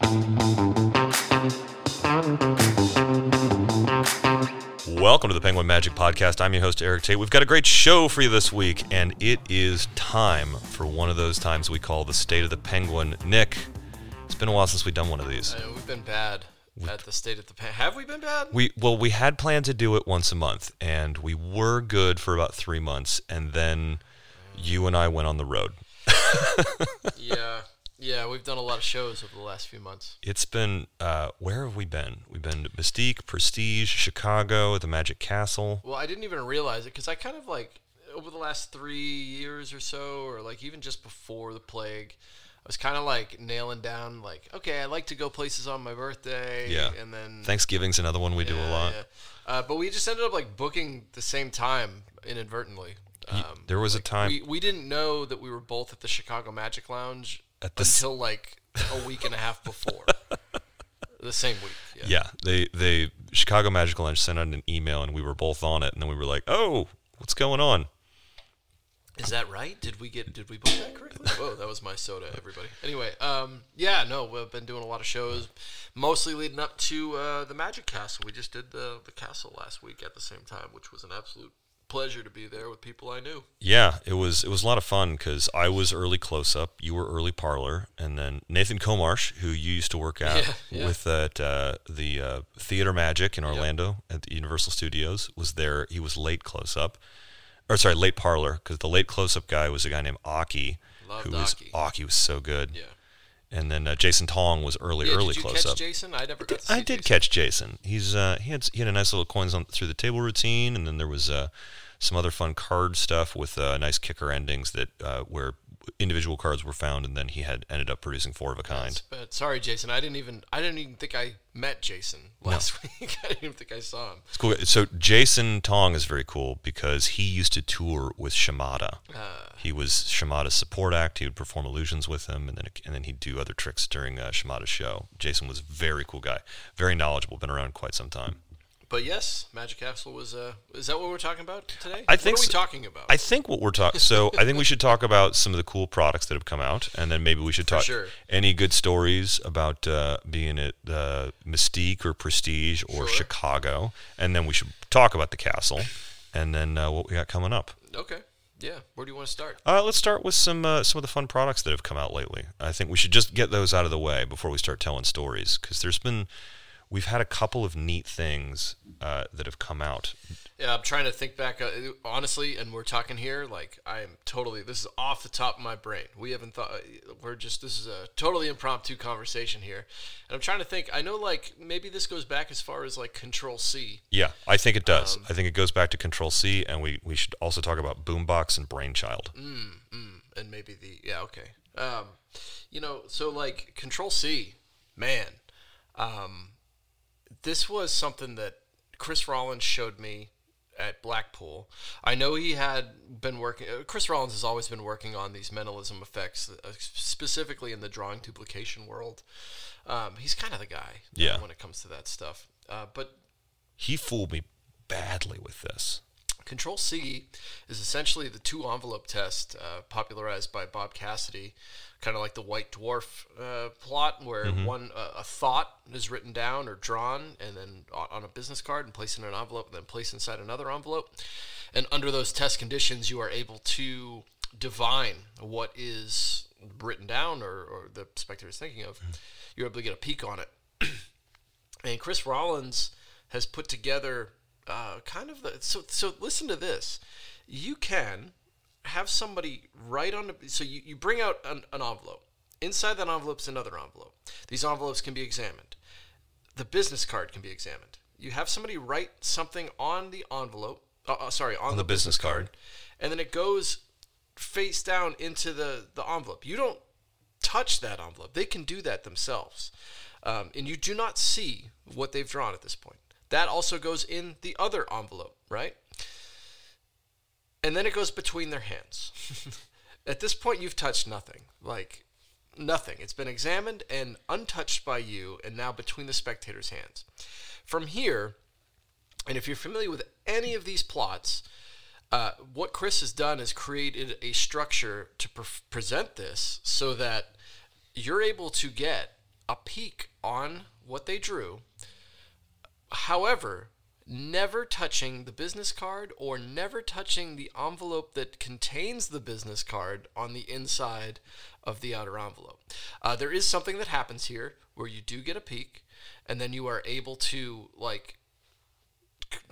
Welcome to the Penguin Magic Podcast. I'm your host, Eric Tate. We've got a great show for you this week, and it is time for one of those times we call the State of the Penguin. Nick, it's been a while since we've done one of these. Know we've been bad at the state of the pen. Have we been bad? We well, we had planned to do it once a month, and we were good for about three months, and then you and I went on the road. yeah, yeah. We've done a lot of shows over the last few months. It's been uh, where have we been? We've been to Mystique, Prestige, Chicago, the Magic Castle. Well, I didn't even realize it because I kind of like over the last three years or so, or like even just before the plague. I was kind of like nailing down, like, okay, I like to go places on my birthday. Yeah. And then Thanksgiving's another one we do a lot. yeah. Uh, but we just ended up like booking the same time inadvertently. Um, there was a time- we, we didn't know that we were both at the Chicago Magic Lounge At the s- until like a week and a half before. the same week. Yeah. Yeah, they they Chicago Magic Lounge sent out an email, and we were both on it, and then we were like, "Oh, what's going on?" Is that right? Did we get did we book that correctly? Whoa, that was my soda, everybody. Anyway, um, yeah, no, we've been doing a lot of shows, mostly leading up to uh, the Magic Castle. We just did the the castle last week at the same time, which was an absolute pleasure to be there with people I knew. Yeah, it was it was a lot of fun because I was early close up, you were early parlor, and then Nathan Comarsh, who you used to work out Yeah, yeah. with at uh, the uh, Theater Magic in Orlando at the Universal Studios, was there. He was late close up, or sorry, late parlor because the late close up guy was a guy named Aki, Loved who was Aki. Aki was so good, Yeah. And then uh, Jason Tong was early Yeah, early did you close catch up. Jason? I never got to see I did Jason. catch Jason. He's uh, he had he had a nice little coins on through the table routine, and then there was uh, some other fun card stuff with uh, nice kicker endings that uh, where individual cards were found, and then he had ended up producing four of a kind. But sorry, Jason. I didn't even I didn't even think I met Jason last week. I didn't even think I saw him. It's cool. So Jason Tong is very cool because he used to tour with Shimada. Uh, He was Shimada's support act. He would perform illusions with him, and then and then he'd do other tricks during uh, Shimada's show. Jason was a very cool guy, very knowledgeable, been around quite some time. But yes, Magic Castle was. Uh, is that what we're talking about today? I think What are we so. talking about? I think what we're talking. So I think we should talk about some of the cool products that have come out, and then maybe we should talk sure. any good stories about uh, being at uh, Mystique or Prestige or Sure. Chicago, and then we should talk about the castle, and then uh, what we got coming up. okay. Yeah. Where do you want to start? Uh, let's start with some uh, some of the fun products that have come out lately. I think we should just get those out of the way before we start telling stories, because there's been we've had a couple of neat things uh, that have come out. Yeah, I'm trying to think back. Uh, honestly, and we're talking here, like I am totally. This is off the top of my brain. We haven't thought. We're just. This is a totally impromptu conversation here, and I'm trying to think. I know, like maybe this goes back as far as like Control C. Yeah, I think it does. Um, I think it goes back to Control C, and we, we should also talk about Boombox and Brainchild. Mm, and maybe the yeah okay um you know so like control c man um this was something that chris rawlins showed me at blackpool i know he had been working uh, chris rawlins has always been working on these mentalism effects uh, specifically in the drawing duplication world um, he's kind of the guy Yeah. when it comes to that stuff uh, but He fooled me badly with this. Control C is essentially the two envelope test uh, popularized by Bob Cassidy, kind of like the White Dwarf uh, plot, where one uh, a thought is written down or drawn, and then on, a business card and placed in an envelope, and then placed inside another envelope. And under those test conditions, you are able to divine what is written down or, or the spectator is thinking of. You're able to get a peek on it. and Chris Rawlins has put together uh, kind of the so so listen to this. You can have somebody write on the so you, you bring out an, an envelope. Inside that envelope is another envelope. These envelopes can be examined. The business card can be examined. You have somebody write something on the envelope uh, uh, sorry on, the, the business business card, card. and then it goes face down into the the envelope. You don't touch that envelope. They can do that themselves. Um, and you do not see what they've drawn at this point that also goes in the other envelope right? And then it goes between their hands. At this point you've touched nothing. Like nothing. It's been examined and untouched by you and now between the spectator's hands. From here and if you're familiar with any of these plots uh, what Chris has done is created a structure to pre- present this so that you're able to get a peek on what they drew. However, never touching the business card or never touching the envelope that contains the business card on the inside of the outer envelope. Uh, there is something that happens here where you do get a peek, and then you are able to like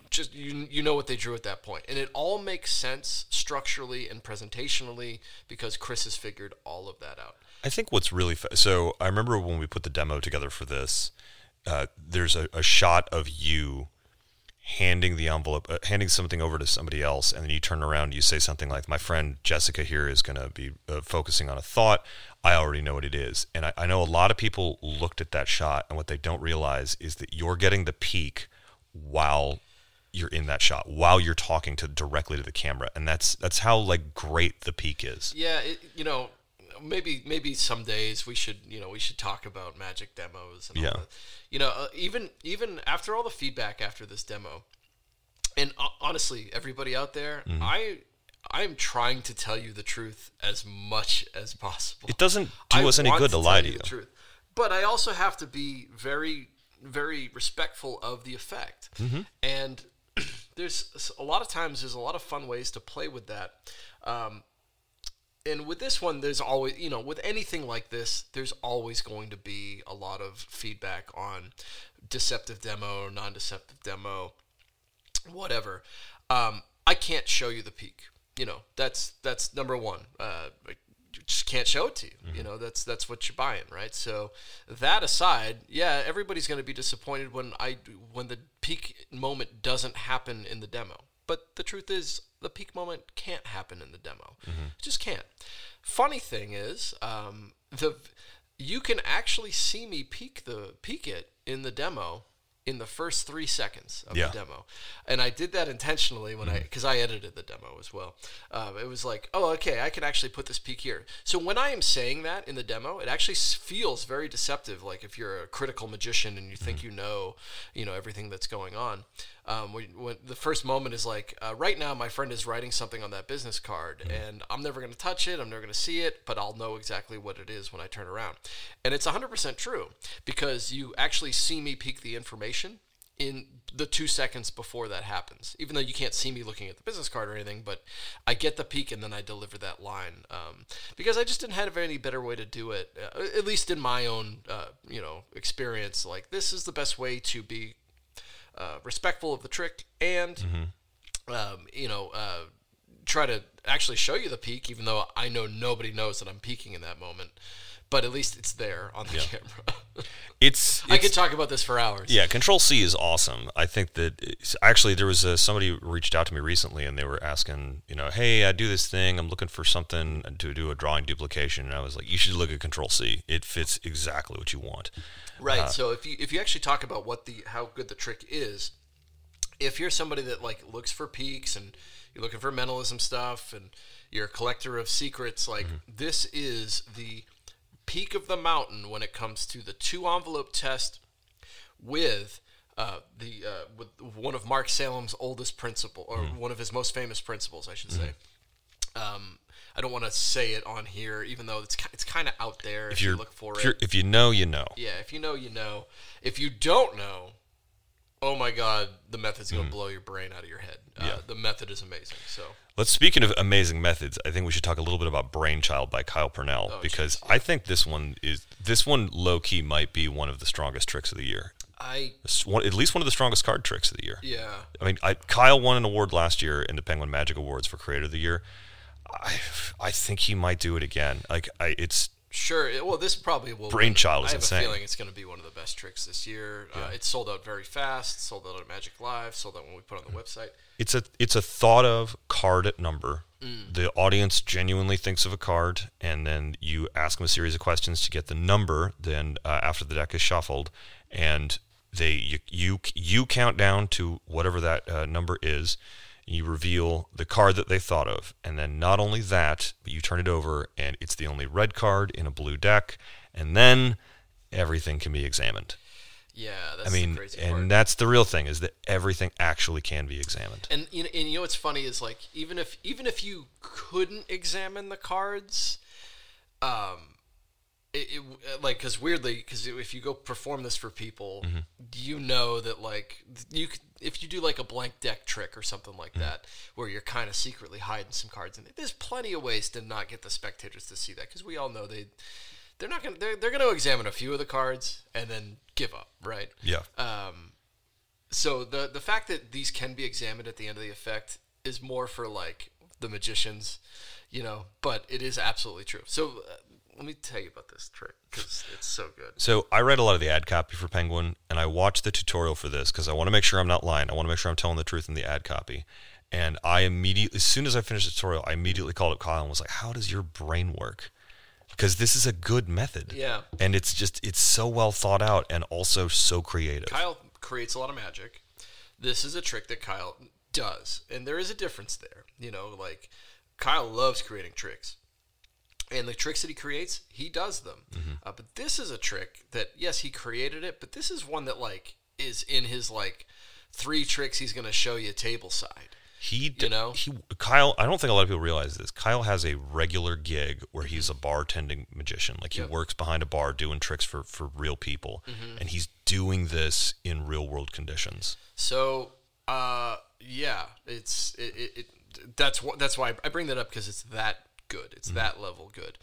just you you know what they drew at that point, and it all makes sense structurally and presentationally because Chris has figured all of that out. I think what's really fa- so. I remember when we put the demo together for this. Uh, there's a, a shot of you handing the envelope, uh, handing something over to somebody else, and then you turn around and you say something like, "My friend Jessica here is going to be uh, focusing on a thought. I already know what it is." And I, I know a lot of people looked at that shot, and what they don't realize is that you're getting the peak while you're in that shot, while you're talking to directly to the camera, and that's that's how like great the peak is. Yeah, it, you know, maybe maybe some days we should you know we should talk about magic demos and Yeah. you know uh, even even after all the feedback after this demo and uh, honestly everybody out there Mm-hmm. i i'm trying to tell you the truth as much as possible It doesn't do I us any good to tell lie to you. truth but i also have to be very very respectful of the effect Mm-hmm. and there's a lot of times there's a lot of fun ways to play with that um, and with this one there's always you know with anything like this there's always going to be a lot of feedback on deceptive demo non-deceptive demo whatever. Um, i can't show you the peak you know that's that's number one. Uh, just can't show it to you you know that's that's what you're buying right? So that aside yeah everybody's going to be disappointed when i when the peak moment doesn't happen in the demo. But the truth is the peak moment can't happen in the demo it just can't funny thing is um, the you can actually see me peak the peek it in the demo in the first three seconds of Yeah. the demo, and I did that intentionally when I because I edited the demo as well. Um, it was like, oh, okay, I can actually put this peak here. So when I am saying that in the demo, it actually feels very deceptive. Like if you're a critical magician and you think you know, you know everything that's going on. Um, when, when the first moment is like, uh, right now my friend is writing something on that business card, and I'm never going to touch it. I'm never going to see it, but I'll know exactly what it is when I turn around. And it's 100% true because you actually see me peek the information in the two seconds before that happens. Even though you can't see me looking at the business card or anything, but I get the peek and then I deliver that line um, because I just didn't have any better way to do it. Uh, at least in my own, uh, you know, experience. Like this is the best way to be uh, respectful of the trick and um, you know uh, try to actually show you the peak even though i know nobody knows that i'm peaking in that moment but at least it's there on the camera It's, i could talk about this for hours Yeah, Control C is awesome. I think that actually there was a, somebody reached out to me recently, and they were asking, you know, hey, I do this thing. I'm looking for something to do a drawing duplication, and I was like, you should look at Control C. It fits exactly what you want. right uh, so if you if you actually talk about what the how good the trick is if you're somebody that like looks for peaks and you're looking for mentalism stuff and you're a collector of secrets like this is the peak of the mountain when it comes to the two envelope test with uh, the uh, with one of Mark Salem's oldest principle or one of his most famous principles, I should say. Um, I don't want to say it on here, even though it's it's kind of out there if, you you're look for if, it. if you know, you know. Yeah, if you know, you know. If you don't know, oh my God, the method's gonna blow your brain out of your head. Uh, Yeah. the method is amazing. So Let's speaking of amazing methods. I think we should talk a little bit about Brainchild by Kyle Purnell Oh, because I think this one is this one low key might be one of the strongest tricks of the year. I one, at least one of the strongest card tricks of the year. yeah. I mean, I, Kyle won an award last year in the Penguin Magic Awards for Creator of the Year. I, I think he might do it again. Like, I, it's Sure. Well, this probably will. Brainchild win. is I have insane. a feeling it's going to be one of the best tricks this year. Uh, it sold out very fast. Sold out at Magic Live. Sold out when we put it on the website. it's a it's a thought of card at number. Mm. The audience genuinely thinks of a card, and then you ask them a series of questions to get the number. Then uh, after the deck is shuffled, and they you you, you count down to whatever that uh, number is. You reveal the card that they thought of, and then not only that, but you turn it over, and it's the only red card in a blue deck, and then everything can be examined. Yeah, that's I mean, and part. that's the real thing is that everything actually can be examined. And you know, and you know what's funny is like even if even if you couldn't examine the cards, um, it, it like because weirdly because if you go perform this for people, Mm-hmm. you know that like you could, if you do like a blank deck trick or something Mm-hmm. like that, where you're kind of secretly hiding some cards in it. There's plenty of ways to not get the spectators to see that because we all know they they're not gonna they're, they're gonna examine a few of the cards and then give up, right? Yeah. Um, so the the fact that these can be examined at the end of the effect is more for like the magicians, you know. But it is absolutely true. So uh, let me tell you about this trick because it's so good. So I read a lot of the ad copy for Penguin, and I watched the tutorial for this because I want to make sure I'm not lying. I want to make sure I'm telling the truth in the ad copy. And I immediately, as soon as I finished the tutorial, I immediately called up Kyle and was like, "How does your brain work?" Because this is a good method. Yeah. And it's just it's so well thought out and also so creative. Kyle creates a lot of magic. This is a trick that Kyle does, and there is a difference there. You know, like Kyle loves creating tricks, and the tricks that he creates, he does them. Uh, but this is a trick that, yes, he created it, but this is one that like is in his like three tricks he's going to show you table side. He, d- You know? he, Kyle. I don't think a lot of people realize this. Kyle has a regular gig where he's a bartending magician. Like he Yep. works behind a bar doing tricks for for real people, Mm-hmm. and he's doing this in real world conditions. So, uh, yeah, it's it, it, it that's what that's why I bring that up because it's that good. It's that level good.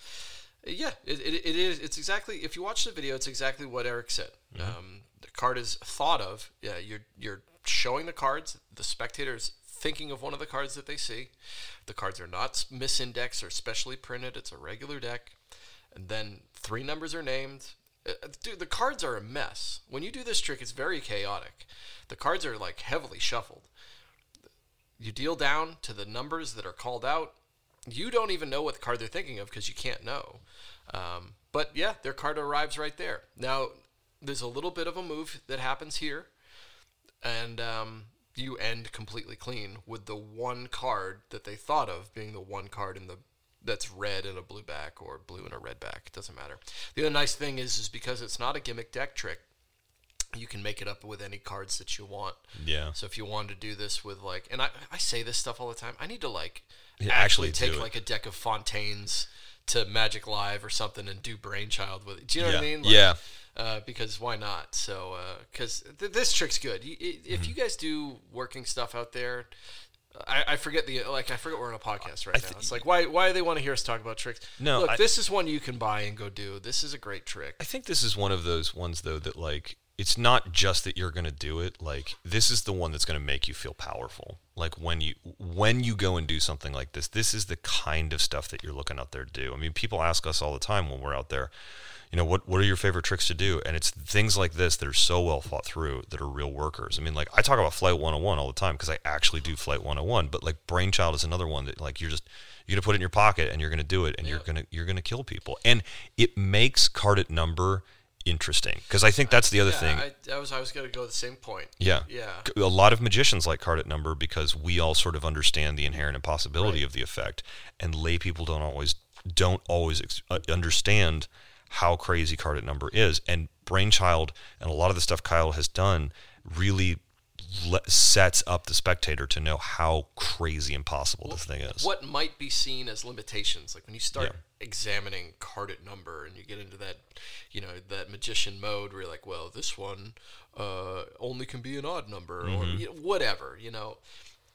Yeah, it, it, it is. It's exactly if you watch the video, it's exactly what Eric said. Um, the card is thought of. Yeah, you're you're showing the cards. The spectators thinking of one of the cards that they see. The cards are not misindexed or specially printed. It's a regular deck, and then three numbers are named. Uh, Dude, the cards are a mess. When you do this trick, it's very chaotic. The cards are like heavily shuffled. You deal down to the numbers that are called out. You don't even know what card they're thinking of because you can't know. Um, but yeah, their card arrives right there. Now, there's a little bit of a move that happens here, and um, you end completely clean with the one card that they thought of being the one card in the that's red in a blue back or blue in a red back. It doesn't matter. The other nice thing is, is because it's not a gimmick deck trick, you can make it up with any cards that you want. Yeah. So if you wanted to do this with like, and I, I say this stuff all the time. I need to like Yeah, actually, actually take like a deck of Fontaines to Magic Live or something and do Brainchild with it. Do you know what I mean? Like, Yeah. Uh, because why not? So because th- this trick's good. You, if Mm-hmm. you guys do working stuff out there. I, I forget the like I forget we're on a podcast right I now. It's like why why do they want to hear us talk about tricks? No, look, I- this is one you can buy and go do. This is a great trick. I think this is one of those ones though that like it's not just that you're going to do it like this is the one that's going to make you feel powerful like when you when you go and do something like this this is the kind of stuff that you're looking out there to do. I mean people ask us all the time when we're out there you know what what are your favorite tricks to do? And it's things like this that are so well thought through that are real workers. I mean like i talk about flight 101 all the time because i actually do flight 101 but like brainchild is another one that like you're just you're gonna put it in your pocket and you're gonna do it and you're gonna you're gonna kill people. And it makes card at number interesting because i think that's the other yeah, thing I, I was I was gonna go the same point. yeah Yeah. a lot of magicians like card at number because we all sort of understand the inherent impossibility Right. of the effect and lay people don't always don't always ex- uh, understand how crazy card at number is and brainchild and a lot of the stuff kyle has done really le- sets up the spectator to know how crazy impossible this thing is What might be seen as limitations, like when you start Yeah. examining card at number and you get into that, you know, that magician mode where you're like, well, this one uh, only can be an odd number or Mm-hmm. you know, whatever, you know.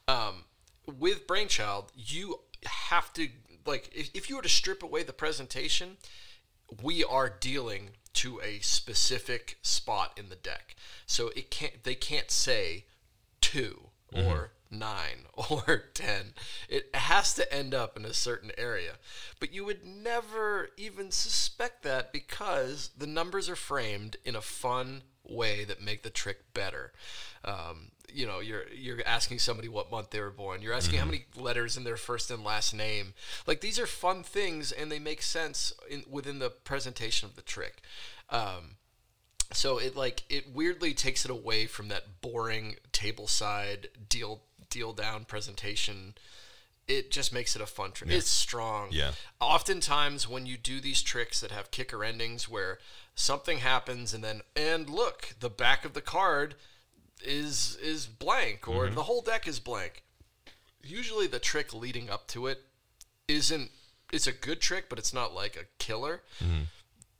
Um, with Brainchild, you have to like if, if you were to strip away the presentation, we are dealing to a specific spot in the deck. So it can't they can't say 2 or 9 or 10. It has to end up in a certain area. But you would never even suspect that because the numbers are framed in a fun way that make the trick better. Um, you know, you're you're asking somebody what month they were born. You're asking how many letters in their first and last name. Like these are fun things, and they make sense in, within the presentation of the trick. Um, so it like it weirdly takes it away from that boring table side deal deal down presentation. It just makes it a fun trick. It's strong. Yeah. Oftentimes when you do these tricks that have kicker endings where something happens and then and look, the back of the card is is blank or the whole deck is blank. Usually the trick leading up to it isn't it's a good trick, but it's not like a killer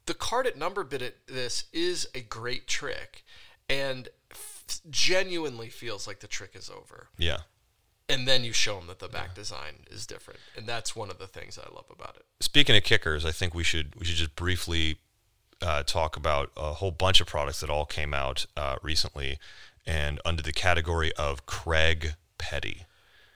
the card at number bit at this is a great trick, and f- genuinely feels like the trick is over. Yeah. And then you show them that the back design is different, and that's one of the things I love about it. Speaking of kickers, I think we should we should just briefly uh, talk about a whole bunch of products that all came out uh, recently, and under the category of Craig Petty.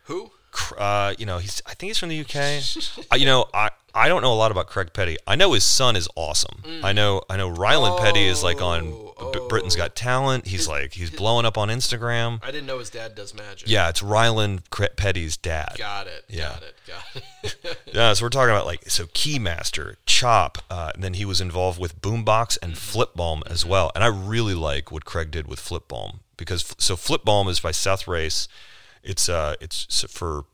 Who? Uh, you know, he's I think he's from the UK. uh, you know, I I don't know a lot about Craig Petty. I know his son is awesome. I know I know Ryland Petty is like on Oh, Britain's Got Talent. He's like he's blowing up on Instagram. I didn't know his dad does magic. Yeah, it's Ryland Petty's dad. Got it. Yeah. Got it. Got it. Yeah, so we're talking about like so Keymaster, Chop, uh, and then he was involved with Boombox and Flipbalm as well. And I really like what Craig did with Flipbalm because so Flipbalm is by Seth Race. It's uh it's for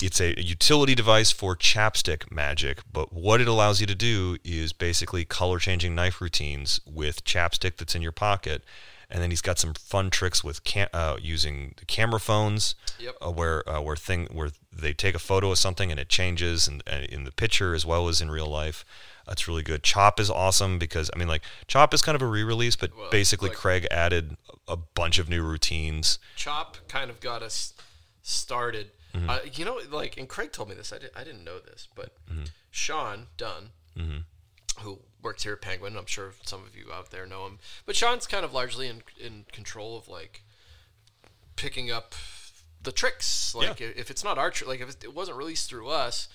it's a utility device for chapstick magic, but what it allows you to do is basically color changing knife routines with chapstick that's in your pocket. And then he's got some fun tricks with cam- uh, using the camera phones, Yep. uh, where uh, where thing where they take a photo of something and it changes and, and in the picture as well as in real life. That's really good. Chop is awesome because I mean like Chop is kind of a re-release, but Well, basically like- Craig added a bunch of new routines. Chop kind of got us started. Mm-hmm. Uh, you know, like, and Craig told me this. I, did, I didn't know this, but Mm-hmm. Sean Dunn, who works here at Penguin, I'm sure some of you out there know him, but Sean's kind of largely in, in control of like picking up the tricks. Like, Yeah. if, if it's not our trick, like if it wasn't released through us,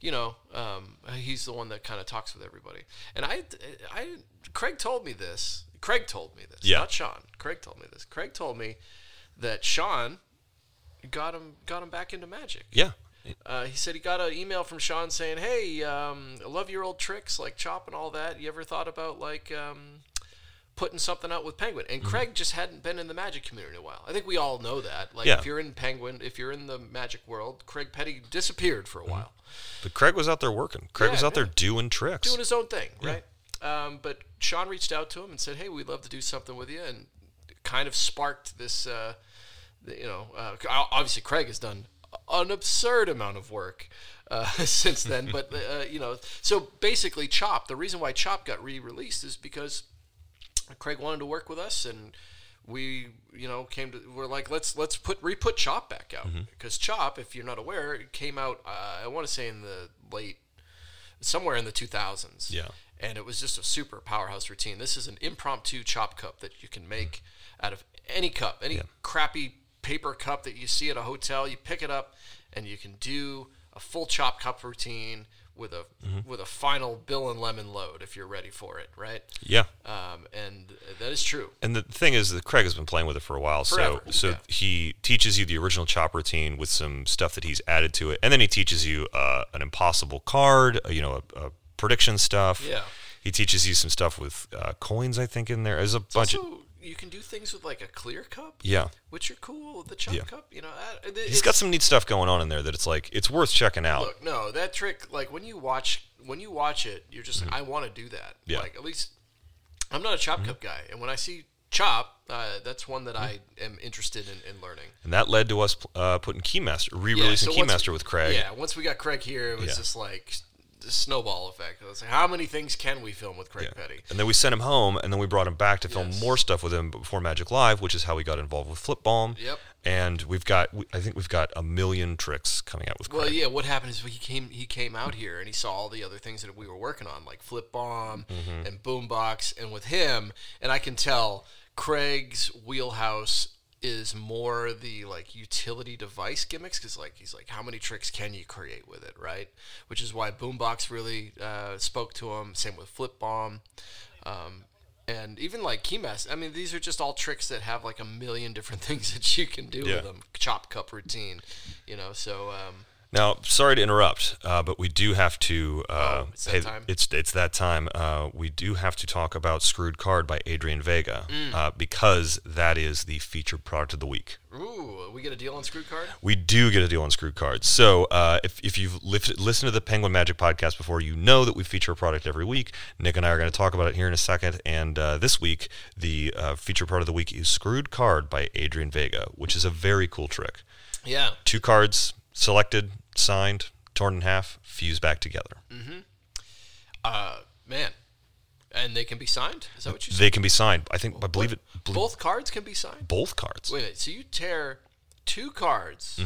you know, um, he's the one that kind of talks with everybody. And I, I, Craig told me this. Craig told me this. Yeah. Not Sean. Craig told me this. Craig told me that Sean got him got him back into magic. Yeah. Uh, he said he got an email from Sean saying, "Hey, um, I love your old tricks like chop and all that. You ever thought about like um, putting something out with Penguin?" And Mm-hmm. Craig just hadn't been in the Magic community in a while. I think we all know that. Like Yeah. if you're in Penguin, if you're in the Magic world, Craig Petty disappeared for a while, But Craig was out there working. Craig Yeah, was out there doing tricks. doing his own thing, right? Um, but Sean reached out to him and said, "Hey, we'd love to do something with you," and kind of sparked this. Uh, you know, uh, obviously Craig has done an absurd amount of work uh, since then. but uh, you know, so basically, Chop. The reason why Chop got re-released is because Craig wanted to work with us, and we, you know, came to. We're like, let's let's put re-put Chop back out because Chop, if you're not aware, it came out. Uh, I want to say in the late, somewhere in the 2000s. Yeah. And it was just a super powerhouse routine. This is an impromptu chop cup that you can make out of any cup, any crappy paper cup that you see at a hotel. You pick it up, and you can do a full chop cup routine with a with a final Bill and Lemon load if you're ready for it, right? Yeah. Um, and that is true. And the thing is that Craig has been playing with it for a while. Forever, So so yeah. he teaches you the original chop routine with some stuff that he's added to it. And then he teaches you uh, an impossible card, uh, you know, a, a prediction stuff. Yeah. He teaches you some stuff with uh, coins, I think, in there. There's a bunch of. You can do things with like a clear cup, Yeah. which are cool. The chop Yeah. cup, you know, uh, He's got some neat stuff going on in there that it's like, it's worth checking out. Look, no, that trick, like when you watch when you watch it, you're just like, I want to do that. Mm-hmm. Yeah. Mm-hmm. Like at least I'm not a chop cup guy, and when I see chop, uh, that's one that I am interested in, in learning. And that led to us uh, putting Keymaster, re-releasing so once- Keymaster with Craig. Yeah, once we got Craig here, it was Yeah. just like snowball effect. It was like, how many things can we film with Craig Yeah. Petty? And then we sent him home, and then we brought him back to film Yes. more stuff with him before Magic Live, which is how we got involved with Flipbalm. Yep. And we've got, we- I think we've got a million tricks coming out with Craig. Well, yeah. What happened is he came. He came out here and he saw all the other things that we were working on, like Flipbalm Mm-hmm. and Boombox, and with him, and I can tell Craig's wheelhouse is more the like utility device gimmicks because like he's like how many tricks can you create with it? Right? Which is why boombox really uh, spoke to him. Same with Flipbalm um, and even like keymaster i mean these are just all tricks that have like a million different things that you can do Yeah. with them. Chop cup routine you know? So um, Now, sorry to interrupt, uh, but we do have to. Uh, Oh, it's that? It's it's that time. Uh, we do have to talk about Screwed Card by Adrian Vega Mm. uh, because that is the featured product of the week. Ooh, we get a deal on Screw Card? We do get a deal on Screwed Cards. So uh, if, if you've listened to the Penguin Magic podcast before, you know that we feature a product every week. Nick and I are going to talk about it here in a second. And uh, this week, the uh, feature part of the week is Screwed Card by Adrian Vega, which is a very cool trick. Yeah. Two cards selected, signed, torn in half, fused back together. Uh, man, And they can be signed. Is that what you said? They can be signed. I think I believe it. believe- Both cards can be signed. both cards. Wait a minute. So you tear two cards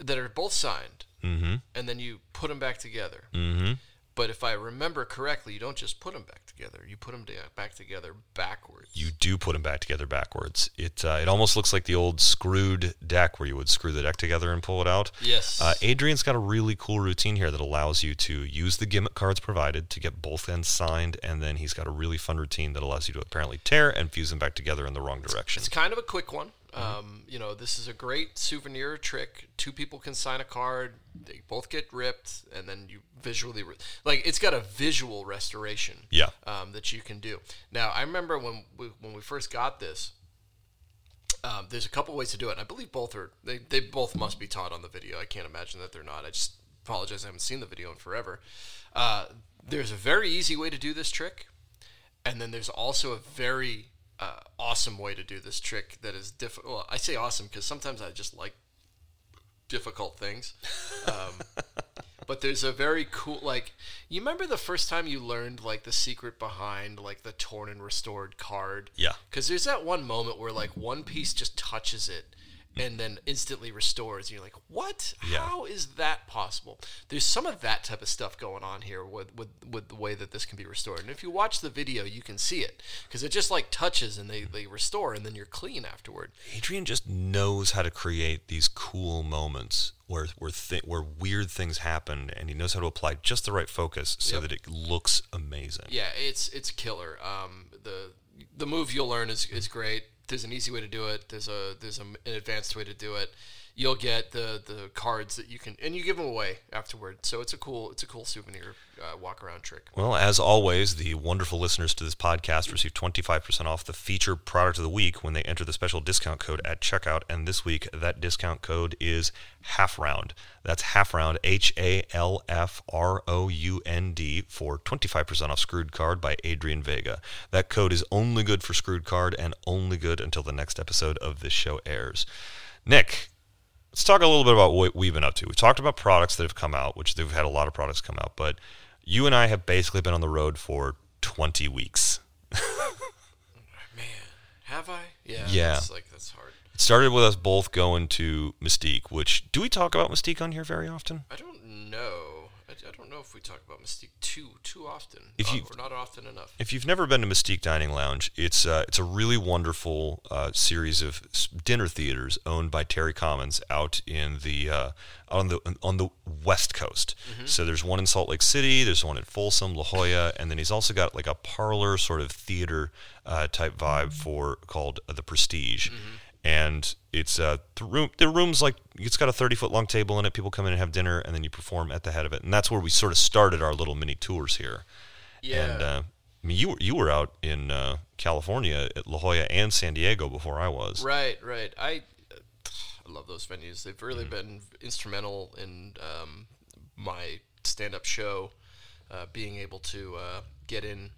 that are both signed, Mm-hmm. and then you put them back together. Mm-hmm. But if I remember correctly, you don't just put them back together. You put them back together backwards. You do put them back together backwards. It uh, it almost looks like the old screwed deck where you would screw the deck together and pull it out. yes. Uh, Adrian's got a really cool routine here that allows you to use the gimmick cards provided to get both ends signed, and then he's got a really fun routine that allows you to apparently tear and fuse them back together in the wrong direction. It's kind of a quick one. Um, you know, this is a great souvenir trick. Two people can sign a card. They both get ripped, and then you visually re- like it's got a visual restoration. Yeah. Um, that you can do. Now, I remember when we, when we first got this. Um, there's a couple ways to do it. And I believe both are they, they both must be taught on the video. I can't imagine that they're not. I just apologize. I haven't seen the video in forever. Uh, there's a very easy way to do this trick, and then there's also a very uh, awesome way to do this trick that is difficult. Well, I say awesome because sometimes I just like difficult things. Um, but there's a very cool, like, you remember the first time you learned, like, the secret behind, like, the torn and restored card? Yeah. Because there's that one moment where, like, one piece just touches it and then instantly restores. And you're like, what? Yeah. How is that possible? There's some of that type of stuff going on here with, with, with the way that this can be restored. And if you watch the video, you can see it because it just like touches and they, they restore and then you're clean afterward. Adrian just knows how to create these cool moments where where th- where weird things happen, and he knows how to apply just the right focus so Yep. that it looks amazing. Yeah, it's it's killer. Um, the the move you'll learn is, is great. There's an easy way to do it. There's a there's a, an advanced way to do it. You'll get the, the cards that you can and you give them away afterward. So it's a cool it's a cool souvenir uh, walk around trick. Well, as always, the wonderful listeners to this podcast receive 25% off the featured product of the week when they enter the special discount code at checkout. And this week, that discount code is half round. That's half round, H A L F R O U N D, for 25% off Screwed Card by Adrian Vega. That code is only good for Screwed Card and only good until the next episode of this show airs. Nick, let's talk a little bit about what we've been up to. We've talked about products that have come out, which they've had a lot of products come out, but you and I have basically been on the road for 20 weeks. Man, have I? Yeah. Yeah. That's like that's hard. It started with us both going to Mystique, which do we talk about Mystique on here very often? I don't know. I, don't know if we talk about Mystique too too often. If Uh, you- or not often enough. If you've never been to Mystique Dining Lounge, it's uh, it's a really wonderful uh, series of dinner theaters owned by Terry Commons out in the uh, on the on the West Coast. So there's one in Salt Lake City, there's one in Folsom, La Jolla, and then he's also got like a parlor sort of theater uh, type vibe for called the Prestige. And it's uh, the room. The room's like it's got a thirty foot long table in it. People come in and have dinner, and then you perform at the head of it. And that's where we sort of started our little mini tours here. Yeah. And uh, I mean, you were you were out in uh, California at La Jolla and San Diego before I was. Right, right. I, I love those venues. They've really Mm-hmm. been instrumental in um, my stand-up show, uh, being able to uh, get in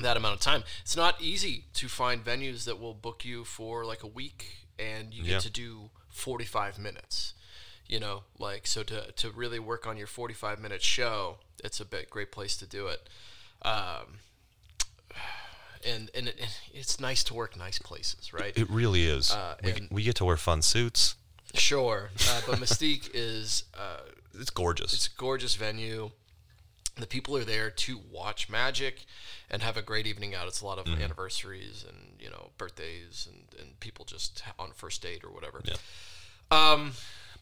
that amount of time. It's not easy to find venues that will book you for like a week and you get Yeah. to do 45 minutes. You know, like so to to really work on your 45 minute show, it's a bit great place to do it. Um, and and it, it's nice to work nice places, right? It really is. Uh, we, we get to wear fun suits. Sure, uh, but Mystique is uh, It's gorgeous. it's a gorgeous venue. The people are there to watch magic and have a great evening out. It's a lot of Mm-hmm. anniversaries and you know birthdays and, and people just on first date or whatever. Yeah. Um,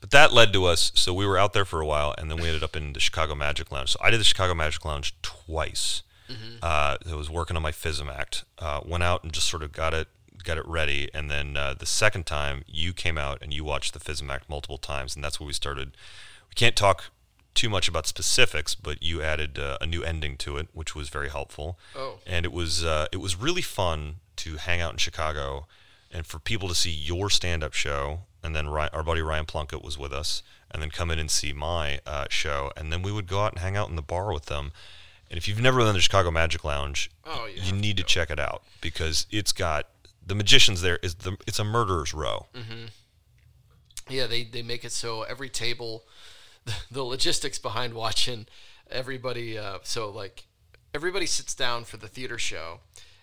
But that led to us. So we were out there for a while, and then we ended up in the Chicago Magic Lounge. So I did the Chicago Magic Lounge twice. Uh, I was working on my FISM act. Uh, went out and just sort of got it got it ready, and then uh, the second time you came out and you watched the FISM act multiple times, and that's where we started. We can't talk too much about specifics, but you added uh, a new ending to it, which was very helpful. Oh. and it was uh, it was really fun to hang out in Chicago and for people to see your stand-up show and then Ryan, our buddy Ryan Plunkett was with us and then come in and see my uh, show and then we would go out and hang out in the bar with them and if you've never been to the Chicago Magic Lounge Oh, you you need to check it out because it's got the magicians there is the it's a murderer's row Hmm. yeah, they they make it so every table, the, logistics behind watching everybody. Uh, so like everybody sits down for the theater show,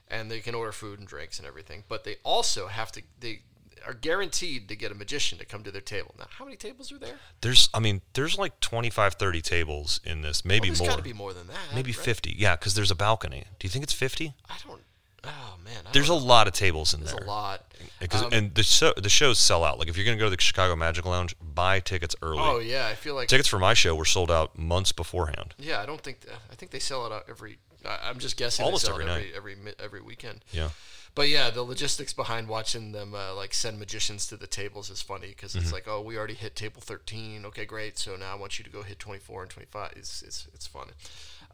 and they can order food and drinks and everything, but they also have to they are guaranteed to get a magician to come to their table. Now, how many tables are there? There's, I mean, there's like 25, 30 tables in this, maybe well, there's more. got to be more than that. maybe right? 50. Yeah, because there's a balcony. Do you think it's 50? I don't. Oh man, I There's a lot of tables in there's there. a lot. Because Um, and the show the shows sell out. Like if you're gonna go to the Chicago Magic Lounge, buy tickets early. Oh yeah, I feel like Tickets for my show were sold out months beforehand. Yeah, I don't think I think they sell it out every. I- I'm just guessing. Almost they sell every it night. every every mi- every weekend. Yeah. But yeah, the logistics behind watching them uh, like send magicians to the tables is funny because Mm-hmm. it's like, oh, we already hit table 13. Okay, great. So now I want you to go hit 24 and 25. It's it's it's fun.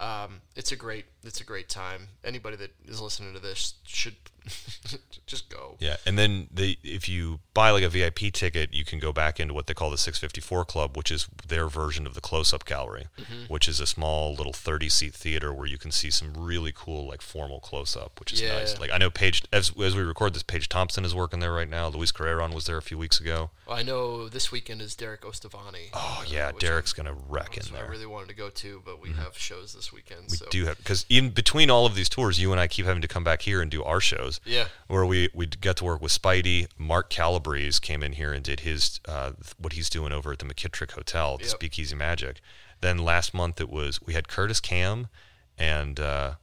Um, it's a great it's a great time. Anybody that is listening to this should just go. Yeah, and then they if you buy like a VIP ticket, you can go back into what they call the 654 Club, which is their version of the close-up gallery, Mm-hmm. which is a small little 30-seat theater where you can see some really cool like formal close-up, which is nice. Like I know Paige as as we record this, Paige Thompson is working there right now. Luis Carreon was there a few weeks ago. I know this weekend is Derek Ostavani. Oh uh, yeah, Derek's gonna wreck in there. I really wanted to go to, but we have shows this weekend. We so do have because in between all of these tours, you and I keep having to come back here and do our shows. Yeah. where we we got to work with Spidey. Mark Calabrese came in here and did his uh, what he's doing over at the McKittrick Hotel, the Yep. Speakeasy Magic. Then last month it was we had Curtis Kam and uh,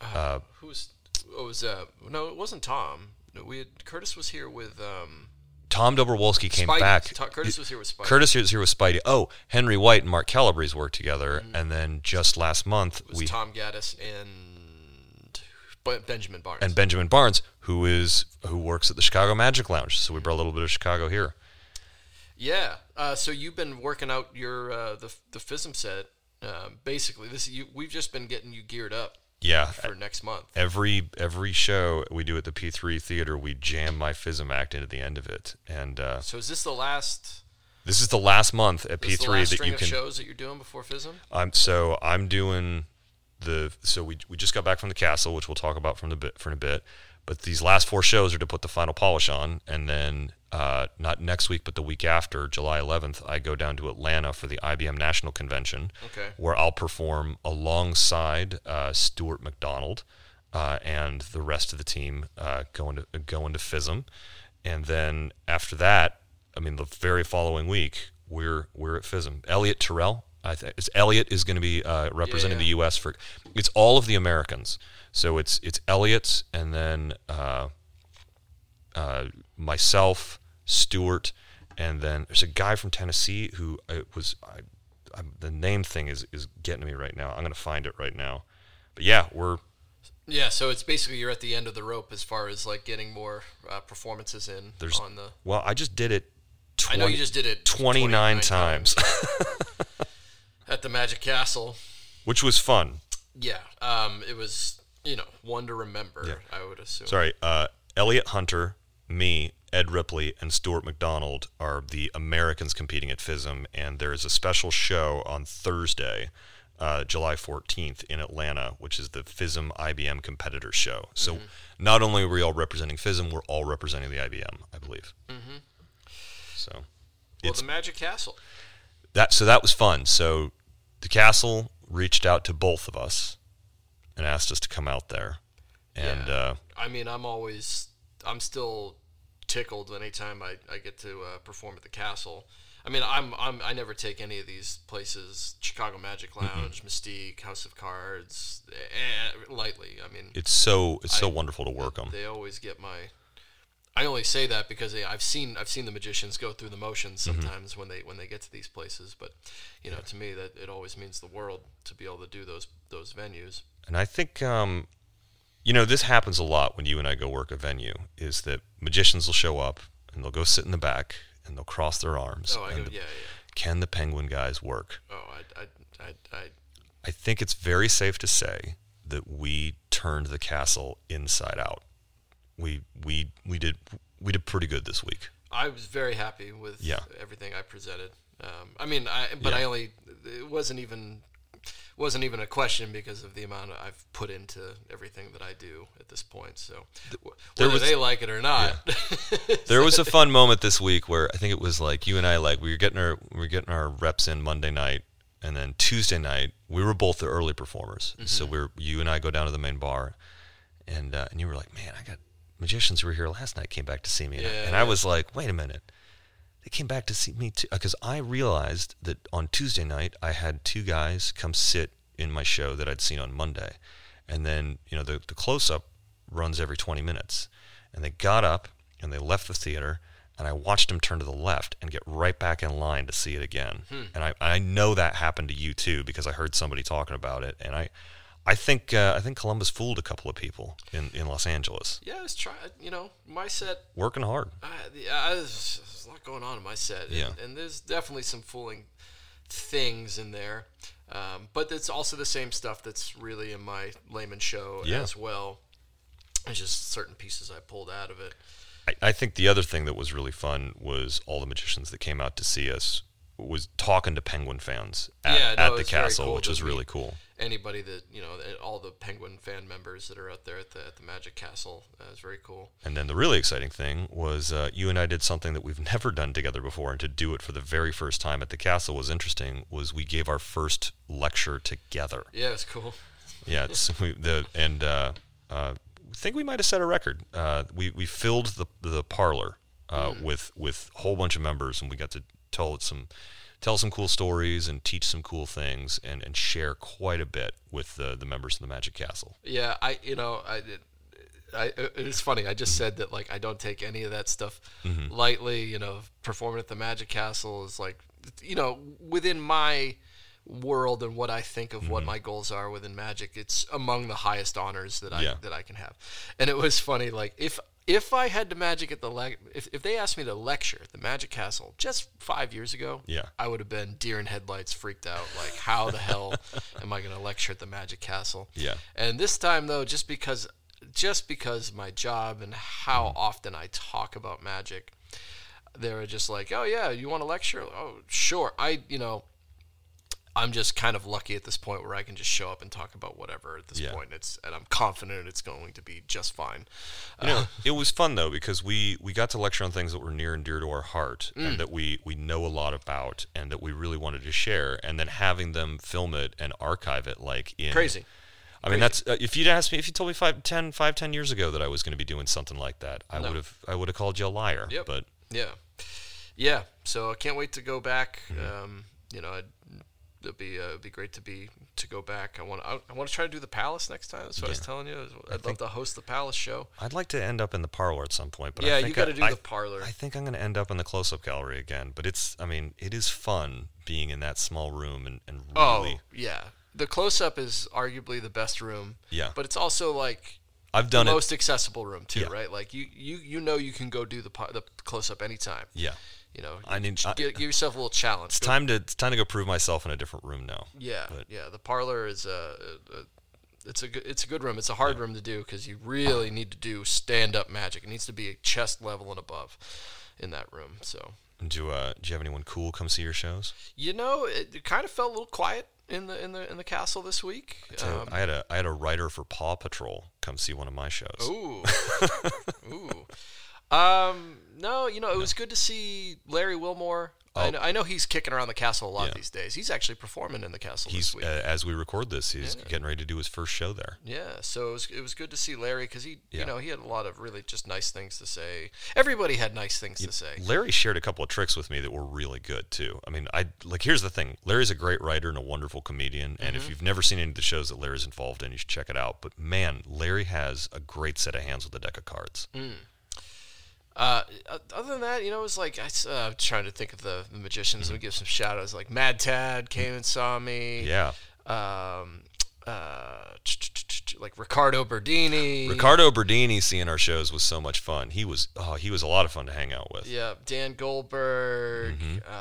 uh, Who's? Oh, it was uh no, it wasn't Tom. No, we had Curtis was here with um Tom Dobrowolski came Spidey. back. Ta- Curtis was here with Spidey. Curtis was here with Spidey. Oh, Henry White and Mark Calabrese worked together, and then just last month Mm-hmm. it was we Tom Gaddis and but Benjamin Barnes. and Benjamin Barnes, who is who works at the Chicago Magic Lounge. So we brought a little bit of Chicago here. yeah. Uh, so you've been working out your uh, the the FISM set. Um, basically, this you we've just been getting you geared up Yeah, for next month. every every show we do at the P3 Theater, we jam my FISM act into the end of it, and uh, So is this the last? this is the last month at This is the P3 that you can. shows that you're doing before FISM. I'm so I'm doing the so we we just got back from the castle, which we'll talk about from the bit for a bit. But these last four shows are to put the final polish on, and then uh, not next week, but the week after, July 11th, I go down to Atlanta for the IBM National Convention, Okay. where I'll perform alongside uh, Stuart McDonald uh, and the rest of the team uh, going to going to FISM, and then after that, I mean, the very following week, we're we're at FISM. Elliot Terrell, I think it's Elliot is going to be uh, representing Yeah. the U.S. for. It's all of the Americans, so it's it's Elliot's, and then uh, uh, myself, Stuart, and then there's a guy from Tennessee who uh, was. I, I, the name thing is is getting to me right now. I'm going to find it right now. But yeah, we're Yeah, so it's basically you're at the end of the rope as far as like getting more uh, performances in There's- on the. well. I just did it. 20, I know you just did it 29 times, at the Magic Castle. which was fun. Yeah, um, it was you know one to remember. I would assume. Sorry, uh, Elliot Hunter, me, Ed Ripley, and Stuart McDonald are the Americans competing at FISM, and there is a special show on Thursday, uh, July 14th in Atlanta, which is the FISM IBM competitor show. So Mm-hmm. not only are we all representing FISM, we're all representing the IBM, I believe. Mm-hmm. So Well, it's the Magic Castle. that so that was fun. So the castle reached out to both of us and asked us to come out there, and Yeah. uh, I mean, I'm always, I'm still tickled anytime I, I get to uh, perform at the castle. I mean, I'm, I'm I never take any of these places, Chicago Magic Lounge, Mystique, House of Cards, eh, lightly. I mean, it's so it's so I- wonderful to work them. they always get my. I only say that because I've seen I've seen the magicians go through the motions Mm-hmm. sometimes when they when they get to these places. But you know, to me, that it always means the world to be able to do those those venues. And I think, um, you know, this happens a lot when you and I go work a venue. Is that magicians will show up and they'll go sit in the back and they'll cross their arms. Oh, I and go, yeah, yeah. Can the penguin guys work? Oh, I, I, I, I I think it's very safe to say that we turned the castle inside out. We we we did we did pretty good this week. I was very happy with Yeah. everything I presented. Um, I mean, I but I only it wasn't even wasn't even a question because of the amount I've put into everything that I do at this point. So whether was- they like it or not, There was a fun moment this week where I think it was like you and I like we were getting our we were getting our reps in Monday night, and then Tuesday night we were both the early performers. So Mm-hmm. we're you and I go down to the main bar, and uh, and you were like, man, I got magicians who were here last night came back to see me, and, I, Yeah, and I was like, wait a minute. They came back to see me too, because I realized that on Tuesday night I had two guys come sit in my show that I'd seen on Monday, and then you know the the close up runs every 20 minutes, and they got up and they left the theater, and I watched them turn to the left and get right back in line to see it again, hmm. and I I know that happened to you too because I heard somebody talking about it, and I. I think uh, I think Columbus fooled a couple of people in, in Los Angeles. Yeah, I was trying. You know, my set Working hard. I, the, uh, there's, a lot going on in my set, and, Yeah. and there's definitely some fooling things in there. Um, but it's also the same stuff that's really in my layman show Yeah. as well. It's just certain pieces I pulled out of it. I, I think the other thing that was really fun was all the magicians that came out to see us was talking to Penguin fans at, Yeah, no, at the castle, cool which was really cool. Anybody that you know, all the Penguin fan members that are out there at the at the Magic Castle, uh, is very cool. And then the really exciting thing was uh, you and I did something that we've never done together before, and to do it for the very first time at the castle was interesting. Was we gave our first lecture together. Yeah, it's cool. Yeah, it's we, the and uh, uh, I think we might have set a record. Uh, we we filled the the parlor uh, Hmm. with with a whole bunch of members, and we got to tell some tell some cool stories and teach some cool things and, and share quite a bit with the the members of the Magic Castle. Yeah, I you know I. I, it's funny. I just mm-hmm. said that like I don't take any of that stuff mm-hmm. lightly. You know, performing at the Magic Castle is like, you know, within my world and what I think of what mm-hmm. my goals are within Magic, it's among the highest honors that I Yeah. that I can have. And it was funny. Like if if I had to Magic at the le- if if they asked me to lecture at the Magic Castle just five years ago, Yeah. I would have been deer in headlights, freaked out. Like, how the hell am I going to lecture at the Magic Castle? Yeah. And this time, though, just because, just because my job and how mm. often I talk about magic, they were just like, "Oh yeah, you want to lecture? Oh sure." I, you know, I'm just kind of lucky at this point where I can just show up and talk about whatever at this Yeah. point. It's and I'm confident it's going to be just fine. You know, it was fun though because we we got to lecture on things that were near and dear to our heart Mm. and that we we know a lot about and that we really wanted to share and then having them film it and archive it like in Crazy. I mean that's uh, if you'd asked me if you told me five, 10, five, 10 years ago that I was going to be doing something like that I No. would have I would have called you a liar Yep. but Yeah, yeah. So I can't wait to go back. Mm-hmm. Um, you know, I'd, it'd be uh, it'd be great to be to go back. I want I, I want to try to do the Palace next time. That's what I was telling you. I'd love think- to host the Palace show. I'd like to end up in the parlor at some point but yeah, I you got to I- do I- the parlor. I think I'm going to end up in the close-up gallery again, but it's I mean it is fun being in that small room and, and oh yeah, the close up is arguably the best room. Yeah. but it's also like I've the done it most accessible room too, Yeah. right? Like you you you know you can go do the the close up anytime. yeah You know, I need- I- give, give yourself a little challenge. it's Go- time to it's time to go prove myself in a different room now Yeah, But- yeah. The parlor is a, a, a it's a good it's a good room. It's a hard room to do because you really need to do stand up magic. It needs to be chest level and above in that room. So do uh do you have anyone cool come see your shows you know, it, it kind of felt a little quiet in the in the in the castle this week. So Um, I had a I had a writer for Paw Patrol come see one of my shows. ooh, ooh. Um, no, you know, it was good to see Larry Wilmore. I, Oh. know, I know he's kicking around the castle a lot Yeah. these days. He's actually performing in the castle He's this week. uh, as we record this, he's Yeah. getting ready to do his first show there. Yeah, so it was, it was good to see Larry because he, Yeah. you know, he had a lot of really just nice things to say. Everybody had nice things to say. Larry shared a couple of tricks with me that were really good too. I mean, I like here's the thing. Larry's a great writer and a wonderful comedian, and Mm-hmm. if you've never seen any of the shows that Larry's involved in, you should check it out. But man, Larry has a great set of hands with a deck of cards. Uh, other than that, you know, it was like I was uh, trying to think of the, the magicians. Mm-hmm. Me give some shout outs. Like Mad Tad came and saw me. Yeah, Um, uh, like Ricardo Berdini. Ricardo Berdini seeing our shows was so much fun. He was oh he was a lot of fun to hang out with. Yeah, Dan Goldberg. Mm-hmm.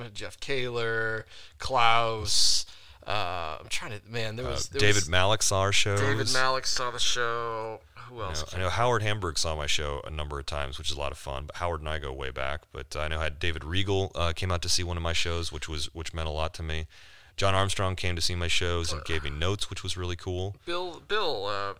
Um, Jeff Kaler. Klaus. Uh, I'm trying to man. There Uh, was there David was, Malik saw our shows. David Malik saw the show. Who else? know, I know Howard Hamburg saw my show a number of times, which is a lot of fun. But Howard and I go way back. But I know I had David Regal uh, came out to see one of my shows, which was which meant a lot to me. John Armstrong came to see my shows and gave me notes, which was really cool. Bill. Bill. Uh,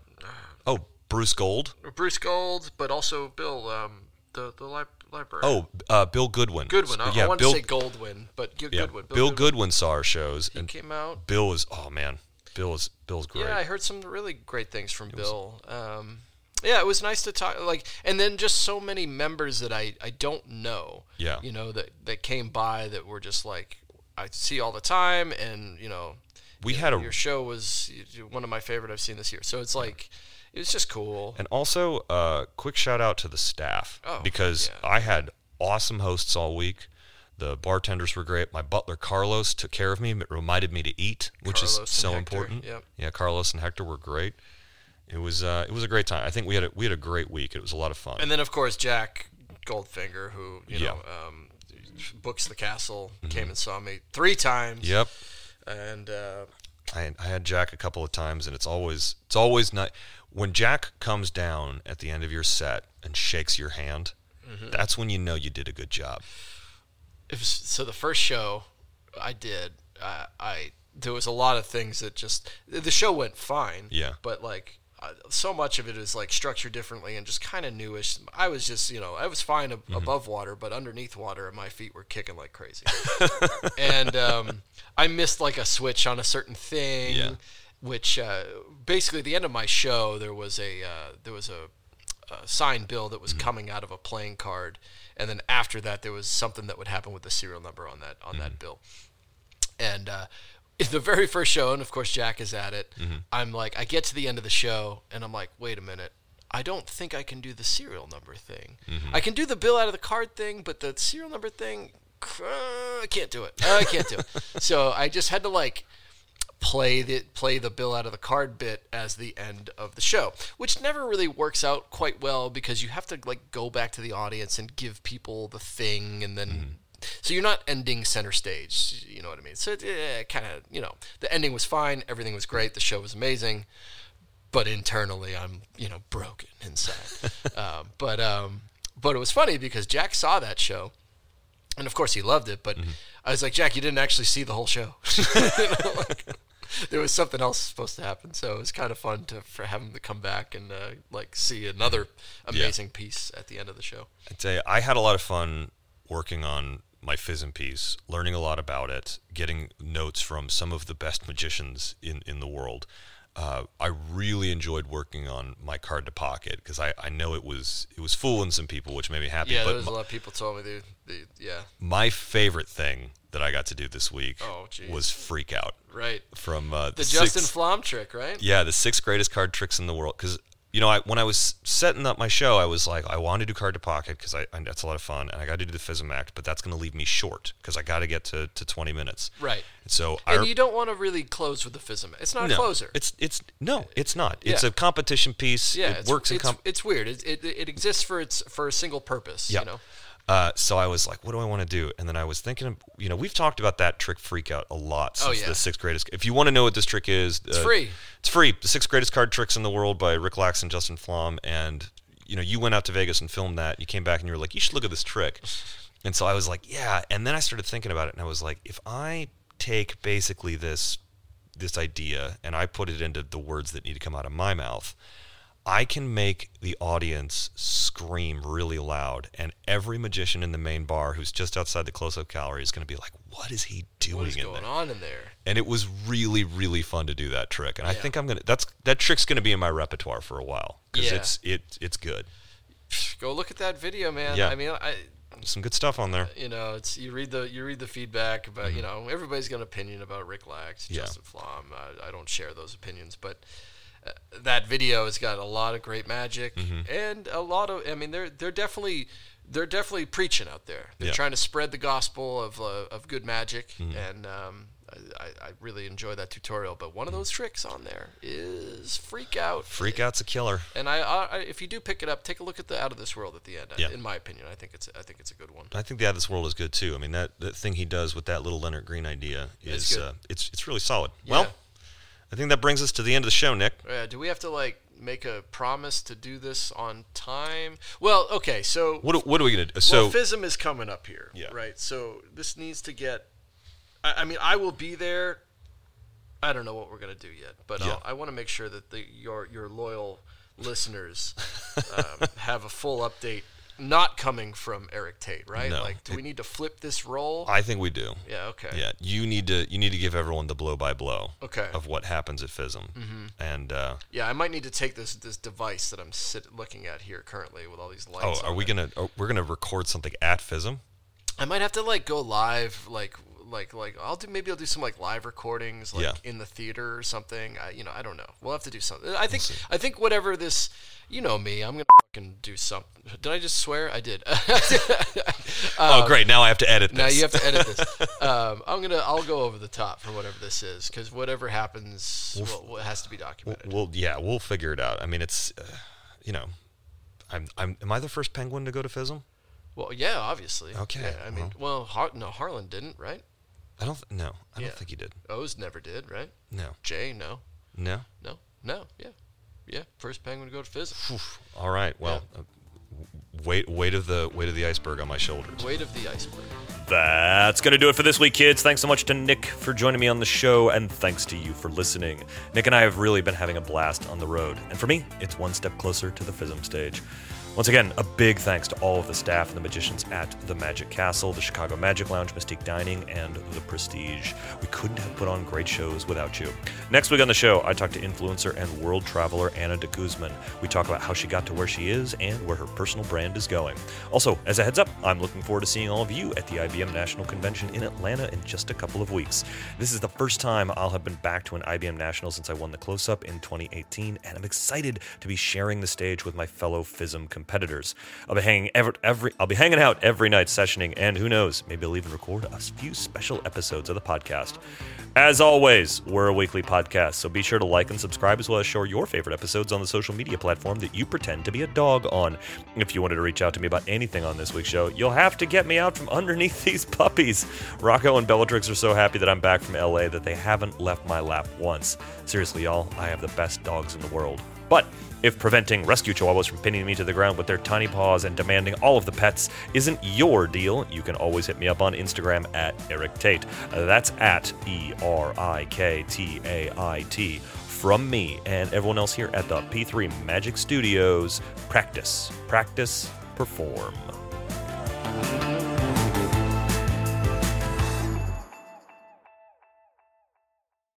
Oh, Bruce Gold. Bruce Gold, but also Bill, um, the the lib- library? Oh, uh, Bill Goodwin. Goodwin. I, yeah, I wanted Bill, to say Goldwyn, but G- yeah, Goodwin. Bill, Goodwin saw our shows, He and came out. Bill was oh man, Bill is Bill's great. Yeah, I heard some really great things from Bill. Um, yeah, it was nice to talk. Like, and then just so many members that I, I don't know. Yeah. You know that that came by that were just like I see all the time, and you know, we had a your show was one of my favorite I've seen this year. So it's like it was just cool. And also, uh, quick shout out to the staff Oh, because yeah. I had awesome hosts all week. The bartenders were great. My butler Carlos took care of me, it reminded me to eat, which Carlos is so Hector, important. yep. Yeah, Carlos and Hector were great. It was uh, it was a great time. I think we had a, we had a great week. It was a lot of fun. And then of course Jack Goldfinger, who you Yeah. know um, books the castle, came and saw me three times. Mm-hmm. yep, And uh, I, I had Jack a couple of times, and it's always it's always not when Jack comes down at the end of your set and shakes your hand. Mm-hmm. That's when you know you did a good job. It was, so the first show I did, uh, I there was a lot of things that just the show went fine. Yeah. But like so much of it is like structured differently and just kind of newish. I was just you know I was fine ab- Mm-hmm. above water, but underneath water, my feet were kicking like crazy. and um, I missed like a switch on a certain thing. Yeah. Which uh, basically at the end of my show there was a uh, there was a a signed bill that was Mm-hmm. coming out of a playing card, and then after that there was something that would happen with the serial number on that on Mm-hmm. that bill. And uh, in the very first show, and of course Jack is at it. Mm-hmm. I'm like, I get to the end of the show, and I'm like, wait a minute. I don't think I can do the serial number thing. Mm-hmm. I can do the bill out of the card thing, but the serial number thing, uh, I can't do it. I can't do it. So I just had to like play the play the bill out of the card bit as the end of the show, which never really works out quite well because you have to like go back to the audience and give people the thing, and then so you're not ending center stage. You know what I mean? So it eh, kind of you know the ending was fine, everything was great, the show was amazing, but internally I'm you know broken inside. um, but um, but it was funny because Jack saw that show. And of course, he loved it. But I was like, Jack, you didn't actually see the whole show. You know, like, there was something else supposed to happen, so it was kind of fun to for have him to come back and uh, like see another amazing piece at the end of the show. I'd say I had a lot of fun working on my FISM piece, learning a lot about it, getting notes from some of the best magicians in, in the world. Uh, I really enjoyed working on my card to pocket because I, I know it was it was fooling some people, which made me happy. Yeah, but there was my, a lot of people told me they, they yeah, my favorite thing that I got to do this week Oh, was freak out right. from uh, the, The Justin sixth- Flom trick, right? yeah, the six greatest card tricks in the world. Because you know, I, when I was setting up my show, I was like, I want to do card to pocket because I, I that's a lot of fun, and I got to do the FISM Act, but that's going to leave me short because I got to get to, to twenty minutes. Right. And so And I you don't want to really close with the FISM. It's not no, a closer. It's it's no, uh, it's not. It's Yeah. a competition piece. yeah, it it's, works in it's, comp. it's weird. It, it, it exists for its for a single purpose. Yeah. You know. Uh, so I was like, what do I want to do? And then I was thinking, you know, we've talked about that trick freak out a lot Oh, since yeah. the sixth greatest. If you want to know what this trick is, It's uh, free. It's free. The six greatest card tricks in the world by Rick Lax and Justin Flom. And you know, you went out to Vegas and filmed that. You came back and you were like, you should look at this trick. And so I was like, yeah. And then I started thinking about it, and I was like, if I take basically this this idea and I put it into the words that need to come out of my mouth, I can make the audience scream really loud, and every magician in the main bar who's just outside the close-up gallery is going to be like, "What is he doing What is going there?" on in there? And it was really, really fun to do that trick. And I think I'm gonna that's that trick's gonna be in my repertoire for a while because Yeah. it's it it's good. Go look at that video, man. Yeah. I mean, I Some good stuff on there. you know, it's you read the you read the feedback about you know everybody's got an opinion about Rick Lax, Mm-hmm. Yeah. Justin Flom. I, I don't share those opinions, but that video has got a lot of great magic Mm-hmm. and a lot of. I mean, they're they're definitely they're definitely preaching out there. They're trying to spread the gospel of uh, of good magic, Mm-hmm. and um, I, I really enjoy that tutorial. But one of those tricks on there is freak out. Freak out's a killer. And I, I, if you do pick it up, take a look at the Out of This World at the end. Yeah. In my opinion, I think it's I think it's a good one. I think the Out of This World is good too. I mean that, that thing he does with that little Lennart Green idea is good. uh, it's it's really solid. Yeah. Well, I think that brings us to the end of the show, Nick. Uh, do we have to like make a promise to do this on time? Well, okay, so What what are we gonna do? So well, FISM is coming up here, Yeah. right? So this needs to get. I, I mean, I will be there. I don't know what we're gonna do yet, but Yeah. I'll, I want to make sure that the your your loyal listeners um, have a full update not coming from Erik Tait, right? No. Like, do we need to flip this role? I think we do. yeah. Okay. Yeah, you need to you need to give everyone the blow by blow Okay. of what happens at FISM, and uh, Yeah, I might need to take this this device that I'm sit, looking at here currently with all these lights. oh, are we it. gonna oh, we're gonna record something at FISM? I might have to like go live, like like like I'll do maybe I'll do some like live recordings, like Yeah. in the theater or something. I, you know, I don't know. We'll have to do something. I think I think whatever this, you know me, I'm gonna fucking do something. Did I just swear? I did. oh, great! Now I have to edit this. now you have to edit this. Um, I'm gonna I'll go over the top for whatever this is because whatever happens, well, well, it has to be documented. We'll yeah, we'll figure it out. I mean, it's uh, you know, I'm I'm am I the first penguin to go to FISM? Well, yeah, obviously. Okay, Yeah, I mean, well, Har- no, Harlan didn't, right? I don't th- no, I Yeah. don't think he did. O's never did, right? No, Jay, no, no. no, no. Yeah, yeah. First penguin to go to FISM. All right, well, uh, weight weight of the weight of the iceberg on my shoulders. Weight of the iceberg. That's going to do it for this week, kids. Thanks so much to Nick for joining me on the show, and thanks to you for listening. Nick and I have really been having a blast on the road, and for me, it's one step closer to the FISM stage. Once again, a big thanks to all of the staff and the magicians at the Magic Castle, the Chicago Magic Lounge, Mystique Dining, and the Prestige. We couldn't have put on great shows without you. Next week on the show, I talk to influencer and world traveler Anna de Guzman. We talk about how she got to where she is and where her personal brand is going. Also, as a heads up, I'm looking forward to seeing all of you at the IBM National Convention in Atlanta in just a couple of weeks. This is the first time I'll have been back to an IBM National since I won the close up in 2018, and I'm excited to be sharing the stage with my fellow FISM competitors. I'll be hanging every, every I'll be hanging out every night sessioning, and who knows, maybe I'll even record a few special episodes of the podcast. As always, we're a weekly podcast, so be sure to like and subscribe as well as share your favorite episodes on the social media platform that you pretend to be a dog on. If you wanted to reach out to me about anything on this week's show, you'll have to get me out from underneath these puppies. Rocco and Bellatrix are so happy that I'm back from LA that they haven't left my lap once. Seriously, y'all, I have the best dogs in the world. But if preventing rescue chihuahuas from pinning me to the ground with their tiny paws and demanding all of the pets isn't your deal, you can always hit me up on Instagram at Erik Tait. That's at E R I K T A I T. From me and everyone else here at the P3 Magic Studios, practice, practice, perform.